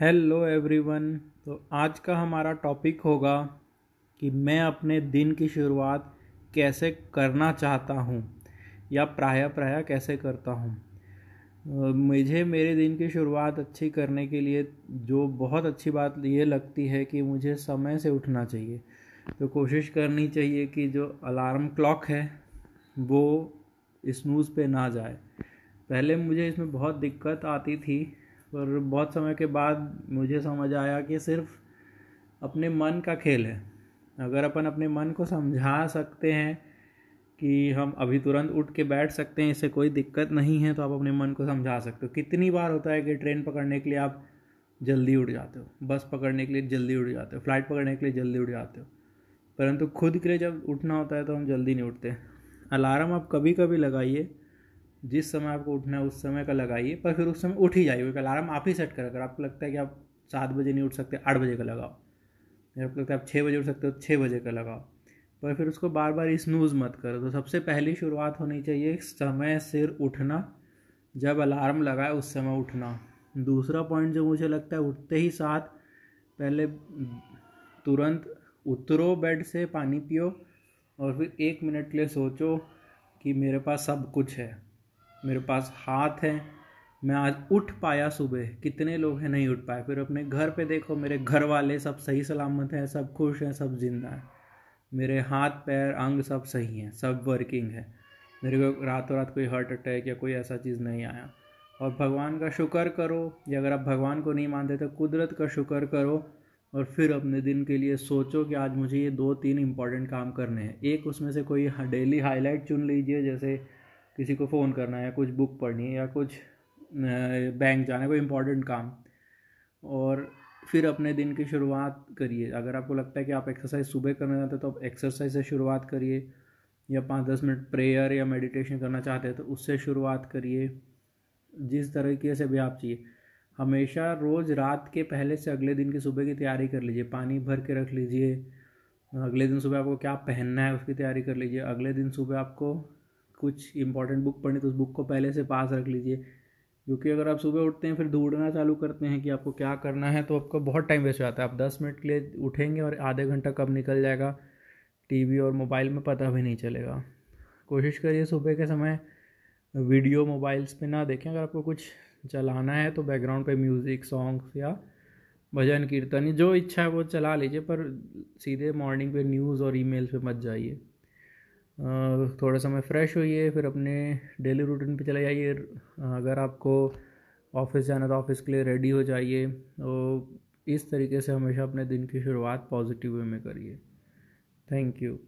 Hello everyone तो आज का हमारा टॉपिक होगा कि मैं अपने दिन की शुरुआत कैसे करना चाहता हूँ या प्राय प्राय कैसे करता हूँ। मुझे मेरे दिन की शुरुआत अच्छी करने के लिए जो बहुत अच्छी बात ये लगती है कि मुझे समय से उठना चाहिए। तो कोशिश करनी चाहिए कि जो अलार्म क्लॉक है, वो स्नूज़ पे ना जाए। पहले मुझे इसमें बहुत दिक्कत आती थी पर बहुत समय के बाद मुझे समझ आया कि सिर्फ़ अपने मन का खेल है। अगर अपन अपने मन को समझा सकते हैं कि हम अभी तुरंत उठ के बैठ सकते हैं, इससे कोई दिक्कत नहीं है तो आप अपने मन को समझा सकते हो। कितनी बार होता है कि ट्रेन पकड़ने के लिए आप जल्दी उठ जाते हो, बस पकड़ने के लिए जल्दी उठ जाते हो, फ़्लाइट पकड़ने के लिए जल्दी उठ जाते हो। परंतु खुद के लिए जब उठना होता है तो हम जल्दी नहीं उठते। अलार्म आप कभी कभी लगाइए जिस समय आपको उठना है, उस समय का लगाइए, पर फिर उस समय उठ ही जाइए। क्योंकि अलार्म आप ही सेट कर, अगर आपको लगता है कि आप सात बजे नहीं उठ सकते, आठ बजे का लगाओ। या आपको लगता है आप छः बजे उठ सकते हो छः बजे का लगाओ। पर फिर उसको बार बार स्नूज़ मत करो। तो सबसे पहली शुरुआत होनी चाहिए समय सिर उठना, जब अलार्म लगाए उस समय उठना। दूसरा पॉइंट जो मुझे लगता है, उठते ही साथ पहले तुरंत उतरो बेड से, पानी पियो, और फिर एक मिनट के लिए सोचो कि मेरे पास सब कुछ है। मेरे पास हाथ है। मैं आज उठ पाया सुबह। कितने लोग हैं नहीं उठ पाए। फिर अपने घर पे देखो, मेरे घर वाले सब सही सलामत हैं, सब खुश हैं, सब ज़िंदा हैं। मेरे हाथ, पैर, अंग सब सही हैं, सब वर्किंग है। मेरे को रातों रात कोई हार्ट अटैक या कोई ऐसा चीज़ नहीं आया। और भगवान का शुक्र करो, या अगर आप भगवान को नहीं मानते तो कुदरत का शुक्र करो और फिर अपने दिन के लिए सोचो कि आज मुझे ये दो तीन इंपॉर्टेंट काम करने हैं। एक उसमें से कोई डेली हाईलाइट चुन लीजिए, जैसे किसी को फ़ोन करना है या कुछ बुक पढ़नी है या कुछ बैंक जाना है, कोई इंपॉर्टेंट काम। और फिर अपने दिन की शुरुआत करिए। अगर आपको लगता है कि आप एक्सरसाइज सुबह करना चाहते हैं तो आप एक्सरसाइज से शुरुआत करिए या पाँच दस मिनट प्रेयर या मेडिटेशन करना चाहते हैं तो उससे शुरुआत करिए। जिस तरीके से भी आप चाहिए। हमेशा रोज़ रात के पहले से अगले दिन की सुबह की तैयारी कर लीजिए। पानी भर के रख लीजिए। अगले दिन सुबह आपको क्या पहनना है, उसकी तैयारी कर लीजिए। अगले दिन सुबह आपको कुछ इंपॉर्टेंट बुक पढ़नी तो उस बुक को पहले से पास रख लीजिए। क्योंकि अगर आप सुबह उठते हैं, फिर ढूंढना चालू करते हैं कि आपको क्या करना है तो आपका बहुत टाइम वेस्ट हो जाता है। आप दस मिनट के लिए उठेंगे और आधे घंटा कब निकल जाएगा टीवी और मोबाइल में पता भी नहीं चलेगा। कोशिश करिए सुबह के समय वीडियो मोबाइल्स पे ना देखें। अगर आपको कुछ चलाना है तो बैकग्राउंड पे म्यूज़िक सॉन्ग्स या भजन, कीर्तन, जो इच्छा है वो चला लीजिए, पर सीधे मॉर्निंग पे न्यूज़ और ईमेल पे मत जाइए। थोड़ा समय फ्रेश होइए फिर अपने डेली रूटीन पे चले जाइए। अगर आपको ऑफ़िस जाना तो ऑफ़िस के लिए रेडी हो जाइए। तो इस तरीके से हमेशा अपने दिन की शुरुआत पॉजिटिव वे में करिए। Thank you